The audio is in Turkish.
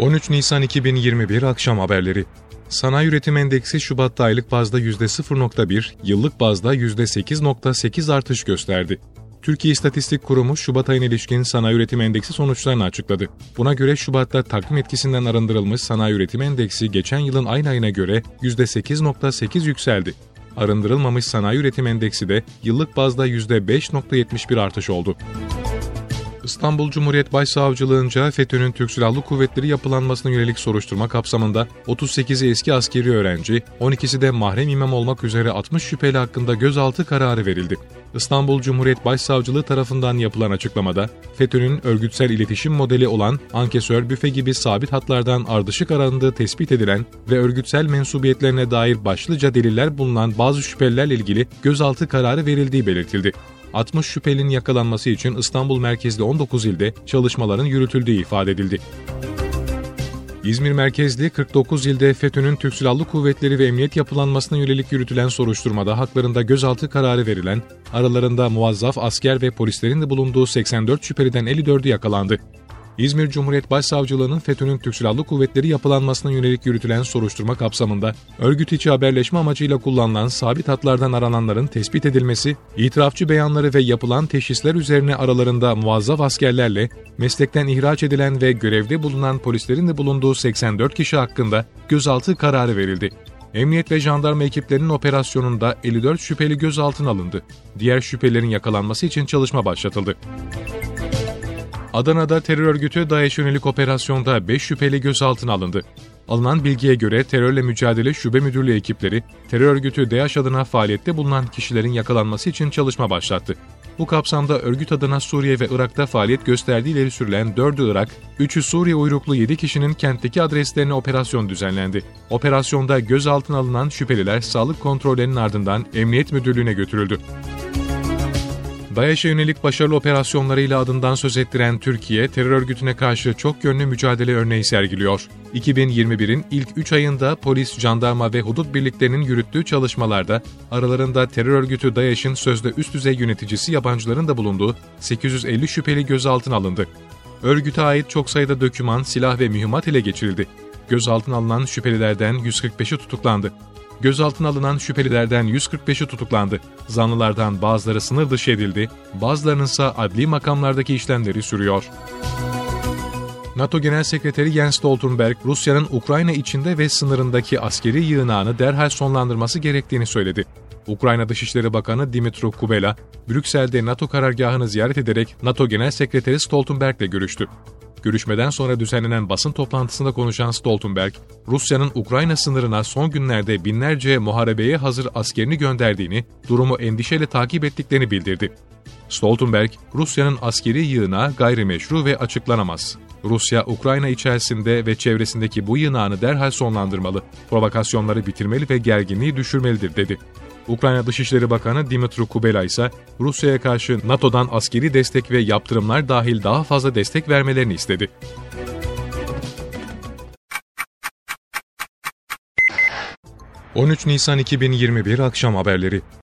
13 Nisan 2021 akşam haberleri. Sanayi üretim endeksi Şubat'ta aylık bazda %0.1, yıllık bazda %8.8 artış gösterdi. Türkiye İstatistik Kurumu Şubat ayına ilişkin sanayi üretim endeksi sonuçlarını açıkladı. Buna göre Şubat'ta takvim etkisinden arındırılmış sanayi üretim endeksi geçen yılın aynı ayına göre %8.8 yükseldi. Arındırılmamış sanayi üretim endeksi de yıllık bazda %5.71 artış oldu. İstanbul Cumhuriyet Başsavcılığınca FETÖ'nün Türk Silahlı Kuvvetleri yapılanmasına yönelik soruşturma kapsamında 38'i eski askeri öğrenci, 12'si de mahrem imam olmak üzere 60 şüpheli hakkında gözaltı kararı verildi. İstanbul Cumhuriyet Başsavcılığı tarafından yapılan açıklamada, FETÖ'nün örgütsel iletişim modeli olan ankesör büfe gibi sabit hatlardan ardışık arandığı tespit edilen ve örgütsel mensubiyetlerine dair başlıca deliller bulunan bazı şüphelilerle ilgili gözaltı kararı verildiği belirtildi. 60 şüphelinin yakalanması için İstanbul merkezli 19 ilde çalışmaların yürütüldüğü ifade edildi. İzmir merkezli 49 ilde FETÖ'nün Türk Silahlı Kuvvetleri ve Emniyet yapılanmasına yönelik yürütülen soruşturmada haklarında gözaltı kararı verilen, aralarında muazzaf asker ve polislerin de bulunduğu 84 şüpheliden 54'ü yakalandı. İzmir Cumhuriyet Başsavcılığı'nın FETÖ'nün Türk Silahlı Kuvvetleri yapılanmasına yönelik yürütülen soruşturma kapsamında örgüt içi haberleşme amacıyla kullanılan sabit hatlardan arananların tespit edilmesi, itirafçı beyanları ve yapılan teşhisler üzerine aralarında muazzaf askerlerle meslekten ihraç edilen ve görevde bulunan polislerin de bulunduğu 84 kişi hakkında gözaltı kararı verildi. Emniyet ve jandarma ekiplerinin operasyonunda 54 şüpheli gözaltına alındı. Diğer şüphelerin yakalanması için çalışma başlatıldı. Adana'da terör örgütü DAEŞ yönelik operasyonda 5 şüpheli gözaltına alındı. Alınan bilgiye göre terörle mücadele şube müdürlüğü ekipleri terör örgütü DAEŞ adına faaliyette bulunan kişilerin yakalanması için çalışma başlattı. Bu kapsamda örgüt adına Suriye ve Irak'ta faaliyet gösterdiği ileri sürülen 4'ü Irak, 3'ü Suriye uyruklu 7 kişinin kentteki adreslerine operasyon düzenlendi. Operasyonda gözaltına alınan şüpheliler sağlık kontrollerinin ardından Emniyet Müdürlüğü'ne götürüldü. DAEŞ'e yönelik başarılı operasyonlarıyla adından söz ettiren Türkiye, terör örgütüne karşı çok yönlü mücadele örneği sergiliyor. 2021'in ilk 3 ayında polis, jandarma ve hudut birliklerinin yürüttüğü çalışmalarda aralarında terör örgütü DAEŞ'in sözde üst düzey yöneticisi yabancıların da bulunduğu 850 şüpheli gözaltına alındı. Örgüte ait çok sayıda döküman, silah ve mühimmat ile geçirildi. Gözaltına alınan şüphelilerden 145'i tutuklandı. Gözaltına alınan şüphelilerden 145'i tutuklandı. Zanlılardan bazıları sınır dışı edildi, bazılarının ise adli makamlardaki işlemleri sürüyor. NATO Genel Sekreteri Jens Stoltenberg, Rusya'nın Ukrayna içinde ve sınırındaki askeri yığınağını derhal sonlandırması gerektiğini söyledi. Ukrayna Dışişleri Bakanı Dimitro Kubela, Brüksel'de NATO karargahını ziyaret ederek NATO Genel Sekreteri Stoltenberg ile görüştü. Görüşmeden sonra düzenlenen basın toplantısında konuşan Stoltenberg, Rusya'nın Ukrayna sınırına son günlerde binlerce muharebeye hazır askerini gönderdiğini, durumu endişeyle takip ettiklerini bildirdi. Stoltenberg, Rusya'nın askeri yığınağı gayrimeşru ve açıklanamaz. Rusya, Ukrayna içerisinde ve çevresindeki bu yığınağını derhal sonlandırmalı, provokasyonları bitirmeli ve gerginliği düşürmelidir dedi. Ukrayna Dışişleri Bakanı Dimitro Kubela ise Rusya'ya karşı NATO'dan askeri destek ve yaptırımlar dahil daha fazla destek vermelerini istedi. ...13 Nisan 2021 akşam haberleri